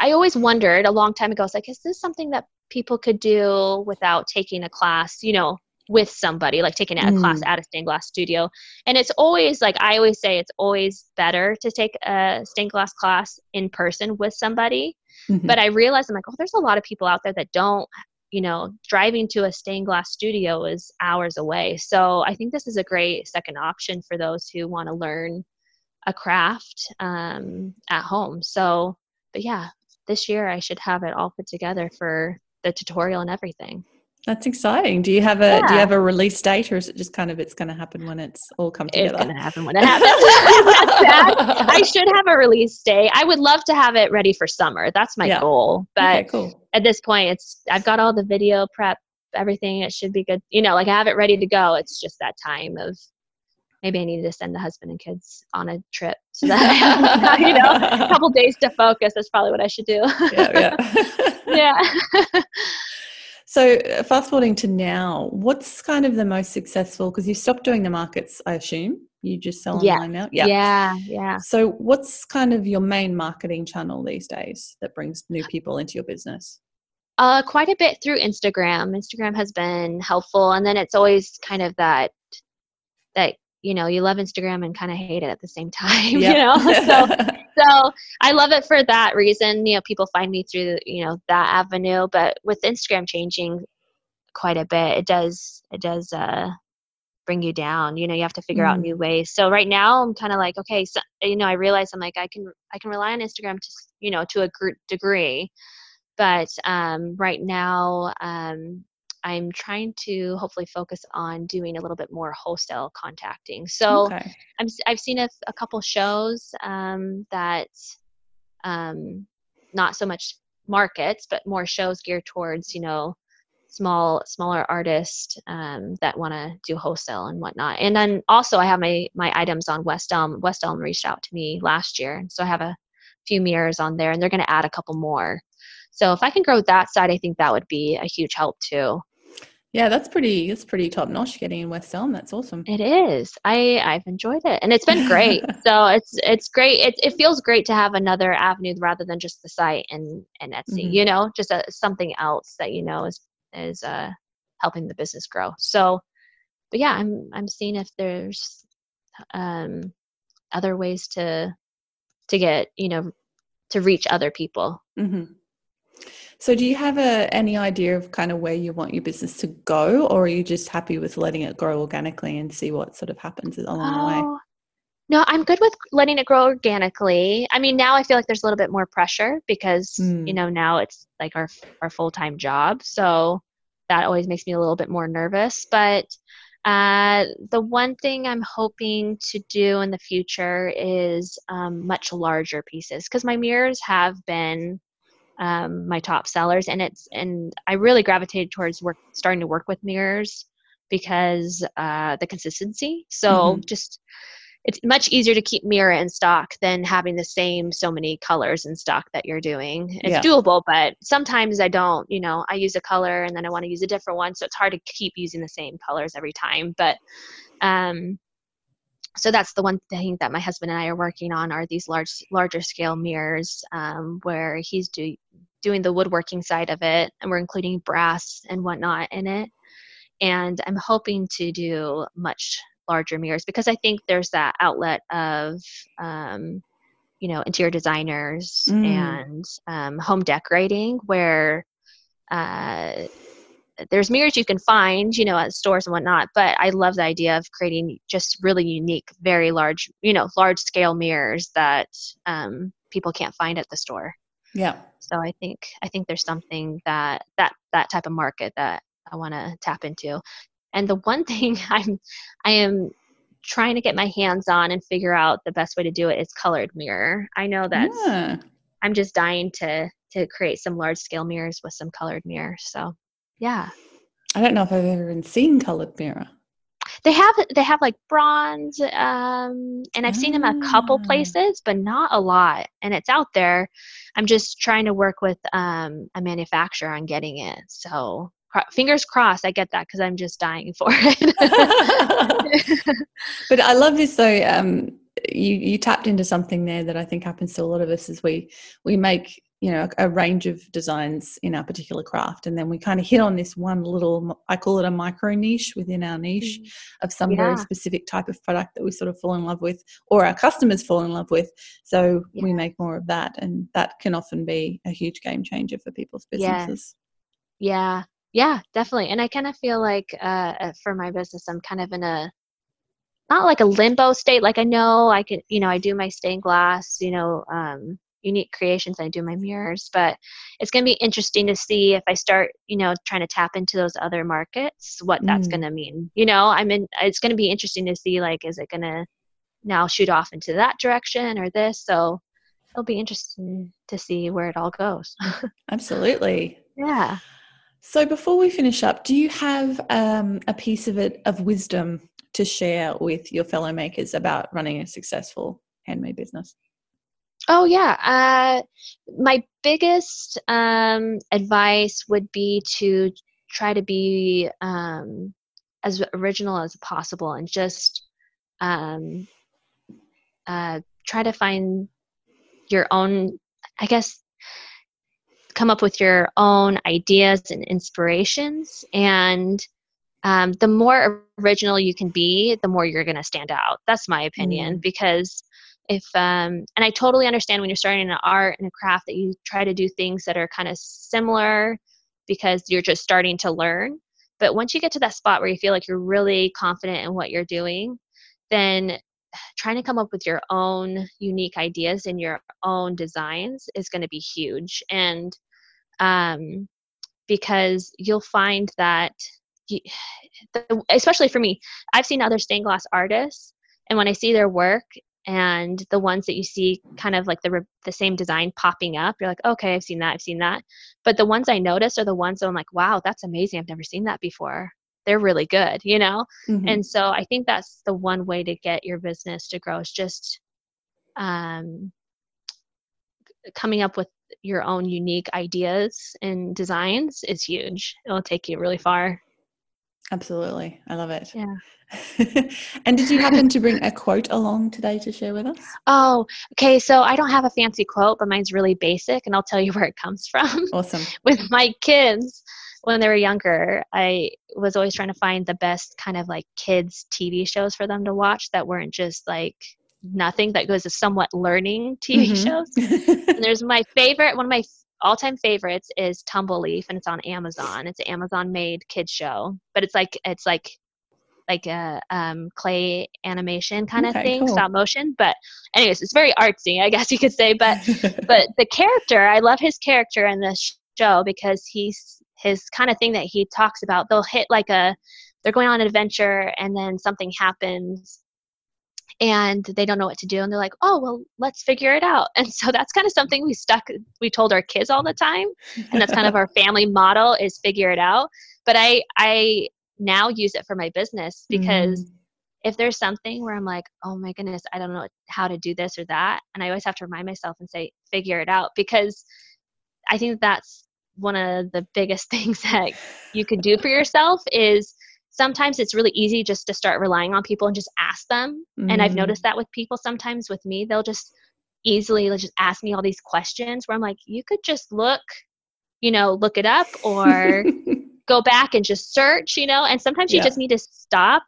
I always wondered a long time ago. I was like, is this something that people could do without taking a class? You know, with somebody, like taking a mm. class at a stained glass studio. And it's always like I always say it's always better to take a stained glass class in person with somebody. Mm-hmm. But I realized I'm like, oh, there's a lot of people out there that don't, you know, driving to a stained glass studio is hours away. So I think this is a great second option for those who want to learn a craft um, at home. So, but yeah, this year I should have it all put together for the tutorial and everything. That's exciting. Do you have a yeah. do you have a release date, or is it just kind of it's going to happen when it's all come together? It's going to happen when it happens. I should have a release date. I would love to have it ready for summer. That's my yeah. goal. But okay, cool. at this point, it's I've got all the video prep, everything. It should be good. You know, like I have it ready to go. It's just that time of maybe I need to send the husband and kids on a trip so that you know, a couple days to focus. That's probably what I should do. yeah. Yeah. yeah. So, uh, fast forwarding to now, what's kind of the most successful? Because you stopped doing the markets, I assume. You just sell yeah. online now? Yeah. Yeah. Yeah. So, what's kind of your main marketing channel these days that brings new people into your business? Uh, quite a bit through Instagram. Instagram has been helpful. And then it's always kind of that, that, you know, you love Instagram and kind of hate it at the same time, yep. you know? So, so I love it for that reason. You know, people find me through you know that avenue. But with Instagram changing quite a bit, it does it does uh, bring you down. You know, you have to figure mm. out new ways. So right now, I'm kind of like, okay, so you know, I realize I'm like I can I can rely on Instagram to you know to a degree, but um, right now um, I'm trying to hopefully focus on doing a little bit more wholesale contacting. So okay. I'm, I've seen a, a couple shows um, that um, not so much markets, but more shows geared towards, you know, small smaller artists um, that want to do wholesale and whatnot. And then also I have my my items on West Elm. West Elm reached out to me last year, so I have a few mirrors on there, and they're going to add a couple more. So if I can grow that side, I think that would be a huge help too. Yeah, that's pretty. That's pretty top notch. Getting in West Elm, that's awesome. It is. I I've enjoyed it, and it's been great. so it's it's great. It it feels great to have another avenue rather than just the site and and Etsy. Mm-hmm. You know, just a, something else that you know is is uh helping the business grow. So, but yeah, I'm I'm seeing if there's um other ways to to get you know to reach other people. Mm-hmm. So, do you have a, any idea of kind of where you want your business to go, or are you just happy with letting it grow organically and see what sort of happens along oh, the way? Oh, no, I'm good with letting it grow organically. I mean, now I feel like there's a little bit more pressure because mm. you know now it's like our our full time job, so that always makes me a little bit more nervous. But uh, the one thing I'm hoping to do in the future is um, much larger pieces because my mirrors have been um, my top sellers, and it's and I really gravitated towards work starting to work with mirrors because uh, the consistency. So mm-hmm. just it's much easier to keep mirror in stock than having the same so many colors in stock that you're doing. It's yeah. doable, but sometimes I don't, you know, I use a color and then I want to use a different one. So it's hard to keep using the same colors every time. But um so that's the one thing that my husband and I are working on are these large larger scale mirrors um, where he's do, doing the woodworking side of it and we're including brass and whatnot in it and i'm hoping to do much larger mirrors because I think there's that outlet of um, you know interior designers mm. and um, home decorating where uh, there's mirrors you can find you know at stores and whatnot but i love the idea of creating just really unique very large you know large scale mirrors that um, people can't find at the store yeah so i think i think there's something that that that type of market that i want to tap into and the one thing I'm I am trying to get my hands on and figure out the best way to do it is colored mirror. I know that yeah. I'm just dying to to create some large scale mirrors with some colored mirror. So yeah. I don't know if I've ever even seen colored mirror. They have they have like bronze, um, and I've seen them a couple ah. places, but not a lot. And it's out there. I'm just trying to work with um, a manufacturer on getting it. So fingers crossed i get that because i'm just dying for it but i love this though um, you you tapped into something there that i think happens to a lot of us is we we make you know a, range of designs in our particular craft. And then we kind of hit on this one little i call it a micro niche within our niche mm. of some yeah. very specific type of product that we sort of fall in love with or our customers fall in love with. So yeah. we make more of that and that can often be a huge game changer for people's businesses. Yeah, yeah yeah definitely. And i kind of feel like uh, uh, for my business i'm kind of in a not like a limbo state. Like i know i could you know i do my stained glass you know um, unique creations i do my mirrors but it's going to be interesting to see if i start you know trying to tap into those other markets what that's mm. going to mean. You know i mean it's going to be interesting to see like is it going to now shoot off into that direction or this? So it'll be interesting to see where it all goes. Absolutely. Yeah. So, before we finish up, do you have um, a piece of it of wisdom to share with your fellow makers about running a successful handmade business? Oh yeah, uh, my biggest um, advice would be to try to be um, as original as possible and just um, uh, try to find your own, I guess, come up with your own ideas and inspirations. And um, the more original you can be, the more you're going to stand out. That's my opinion. Mm. Because if, um, and I totally understand when you're starting an art and a craft that you try to do things that are kind of similar because you're just starting to learn. But once you get to that spot where you feel like you're really confident in what you're doing, then trying to come up with your own unique ideas and your own designs is going to be huge and um, because you'll find that you, especially for me i've seen other stained glass artists and when i see their work and the ones that you see kind of like the the same design popping up you're like okay i've seen that i've seen that. But the ones i notice are the ones that i'm like wow that's amazing i've never seen that before. They're really good you know? Mm-hmm. and so i think that's the one way to get your business to grow is just um, coming up with your own unique ideas and designs is huge. It'll take you really far absolutely i love it yeah and did you happen to bring a quote along today to share with us? Oh, okay. So I don't have a fancy quote, but mine's really basic, and I'll tell you where it comes from. Awesome. with my kids, when they were younger, I was always trying to find the best kind of like kids TV shows for them to watch that weren't just like nothing that goes to somewhat learning TV Mhm. shows. and there's my favorite, one of my all-time favorites is Tumbleleaf, and it's on Amazon. It's an Amazon-made kids show, but it's like it's like like a um, clay animation kind of thing, cool. stop motion. But anyways, it's very artsy, I guess you could say. But but the character, I love his character in this show because he's his kind of thing that he talks about. They'll hit like a, they're going on an adventure and then something happens and they don't know what to do and they're like, oh well, let's figure it out. And so that's kind of something we stuck, we told our kids all the time, and that's kind of our family model is figure it out. But I I now use it for my business because Mm. if there's something where I'm like, oh my goodness, I don't know how to do this or that, and I always have to remind myself and say, figure it out, because I think that's one of the biggest things that you can do for yourself is sometimes it's really easy just to start relying on people and just ask them. And I've Mm. noticed that with people sometimes with me, they'll just easily just ask me all these questions where I'm like, you could just look, you know, look it up or go back and just search, you know, and sometimes you Yeah. just need to stop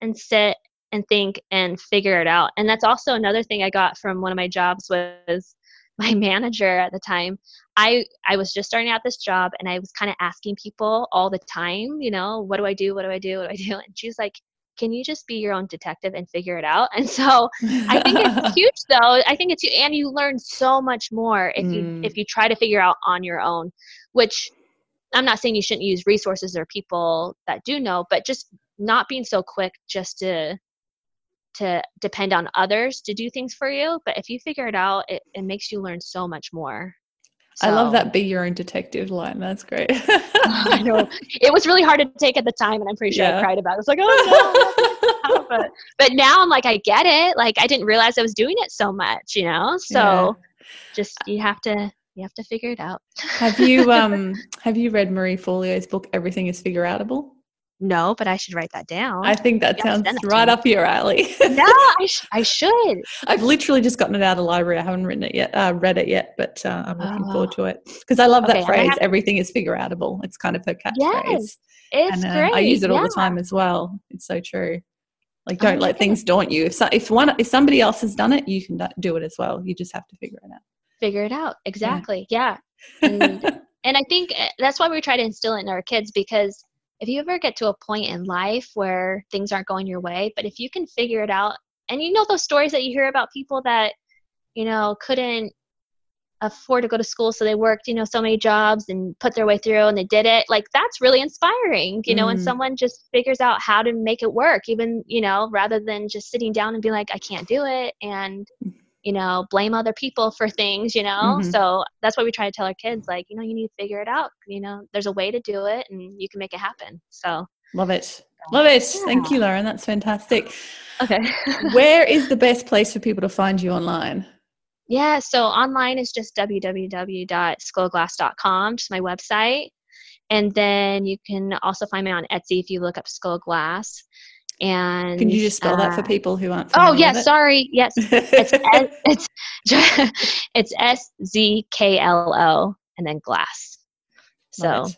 and sit and think and figure it out. And that's also another thing I got from one of my jobs was my manager at the time. I I was just starting out this job and I was kind of asking people all the time, you know, what do I do? What do I do? What do I do? And she was like, "Can you just be your own detective and figure it out?" And so I think it's huge though. I think it's you and you learn so much more if you Mm. if you try to figure out on your own, which I'm not saying you shouldn't use resources or people that do know, but just not being so quick just to to depend on others to do things for you. But if you figure it out, it, it makes you learn so much more. I love that be your own detective line. That's great. I know. It was really hard to take at the time, and I'm pretty sure Yeah. I cried about it. It's like, oh no. but, but now I'm like, I get it. Like, I didn't realize I was doing it so much, you know? So just, you have to, you have to figure it out. have you um have you read Marie Forleo's book Everything is Figure Outable? No, but I should write that down. I think that Yeah, sounds send it to right up your alley. yeah, I, sh- I should. I've literally just gotten it out of the library. I haven't written it yet, uh, read it yet, but uh, I'm looking Oh. forward to it because I love Okay, that phrase. Everything is figure outable. It's kind of her catchphrase, Yes, It's and uh, great. I use it all the time as well. It's so true. Like, don't let things daunt you. If so, if one if somebody else has done it, you can do- it as well. You just have to figure it out. Figure it out. Exactly. Yeah. And, and I think uh, that's why we try to instill it in our kids because if you ever get to a point in life where things aren't going your way, but if you can figure it out, and you know those stories that you hear about people that, you know, couldn't afford to go to school, so they worked, you know, so many jobs and put their way through and they did it. Like that's really inspiring, you know, when Mm. someone just figures out how to make it work, even, you know, rather than just sitting down and be like, I can't do it. And, you know, blame other people for things, you know? Mhm. So that's why we try to tell our kids, like, you know, you need to figure it out. You know, there's a way to do it and you can make it happen. So, Love it. Love it. Thank you, Lauren. That's fantastic. okay. Where is the best place for people to find you online? yeah. So online is just www.szkloglass.com, just my website. And then you can also find me on Etsy if you look up Szklo Glass. And Can you just spell that for uh, people who aren't? Oh, yeah. Sorry. Yes. it's? S- it's it's S Z K L O and then glass. So it.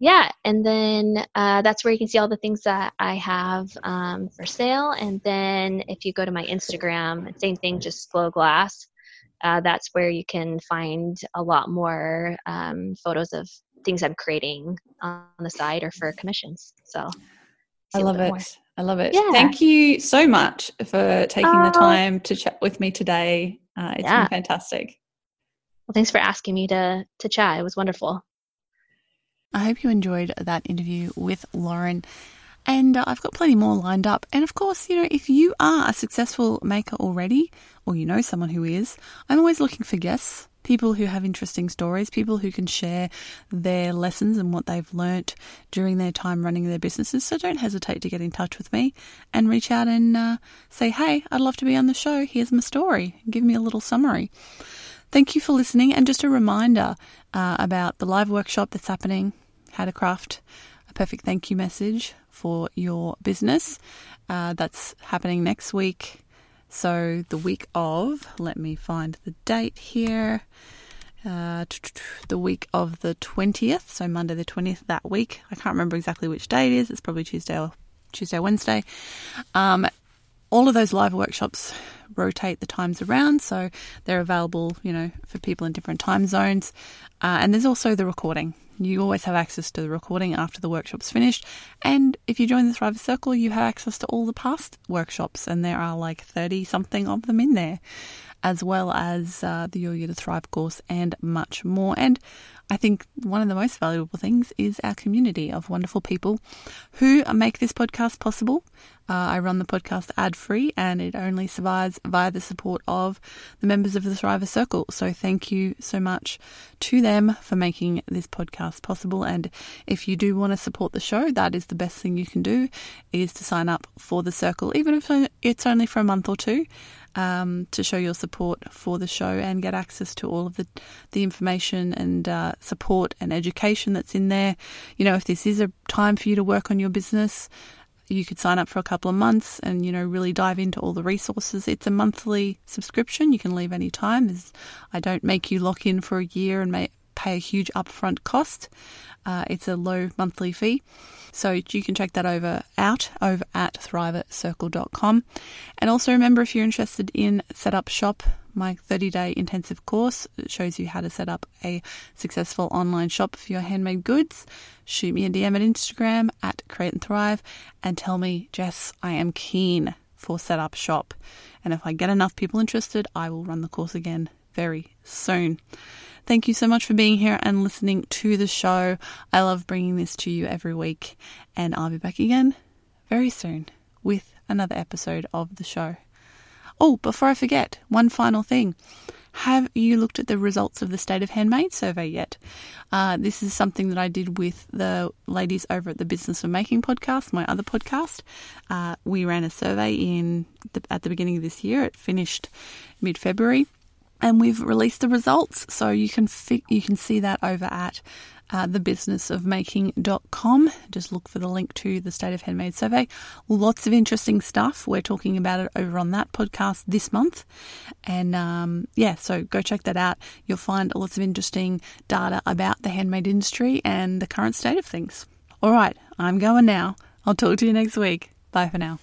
yeah, and then uh, that's where you can see all the things that I have um, for sale. And then if you go to my Instagram, same thing, just Szklo Glass. Uh, that's where you can find a lot more um, photos of things I'm creating on the side or for commissions. So I love it. more. I love it. Yeah. Thank you so much for taking the Oh. time to chat with me today. Uh, it's Yeah. been fantastic. Well, thanks for asking me to to chat. It was wonderful. I hope you enjoyed that interview with Lauren. And uh, I've got plenty more lined up. And of course, you know, if you are a successful maker already, or you know someone who is, I'm always looking for guests, people who have interesting stories, people who can share their lessons and what they've learnt during their time running their businesses. So don't hesitate to get in touch with me and reach out and uh, say, hey, I'd love to be on the show. Here's my story. Give me a little summary. Thank you for listening. And just a reminder uh, about the live workshop that's happening, how to craft a perfect thank you message for your business. Uh, that's happening next week. So, the week of, let me find the date here. Uh, the week of the 20th, so Monday the 20th that week. I can't remember exactly which day it is. It's probably Tuesday or Tuesday, Wednesday. Um, all of those live workshops rotate the times around, so they're available, you know, for people in different time zones. Uh, and there's also the recording. You always have access to the recording after the workshop's finished. And if you join the Thriver Circle, you have access to all the past workshops, and there are like 30 something of them in there, as well as uh, the Your Year to Thrive course and much more. And I think one of the most valuable things is our community of wonderful people who make this podcast possible. Uh, I run the podcast ad free and it only survives via the support of the members of the Thriver Circle. So thank you so much to them for making this podcast possible. And if you do want to support the show, that is the best thing you can do is to sign up for the circle, even if it's only for a month or two um, to show your support for the show and get access to all of the, the information and uh, support and education that's in there. You know, if this is a time for you to work on your business, you could sign up for a couple of months and you know really dive into all the resources. It's a monthly subscription. You can leave any time. I don't make you lock in for a year and may, pay a huge upfront cost uh, it's a low monthly fee so you can check that over out over at thrivercircle.com. And also remember if you're interested in Set Up Shop, my 30 day intensive course shows you how to set up a successful online shop for your handmade goods. Shoot me a DM at Instagram at Create and Thrive and tell me, Jess, I am keen for Set Up Shop. And if I get enough people interested, I will run the course again very soon. Thank you so much for being here and listening to the show. I love bringing this to you every week, and I'll be back again very soon with another episode of the show. Oh, before I forget, one final thing. Have you looked at the results of the State of Handmade survey yet? Uh, this is something that I did with the ladies over at the Business of Making podcast, my other podcast. Uh, we ran a survey in the, at the beginning of this year. It finished mid February, and we've released the results. So you can fi- you can see that over at uh, thebusinessofmaking.com. Just look for the link to the State of Handmade survey. Lots of interesting stuff. We're talking about it over on that podcast this month. And um, yeah, so go check that out. You'll find lots of interesting data about the handmade industry and the current state of things. All right, I'm going now. I'll talk to you next week. Bye for now.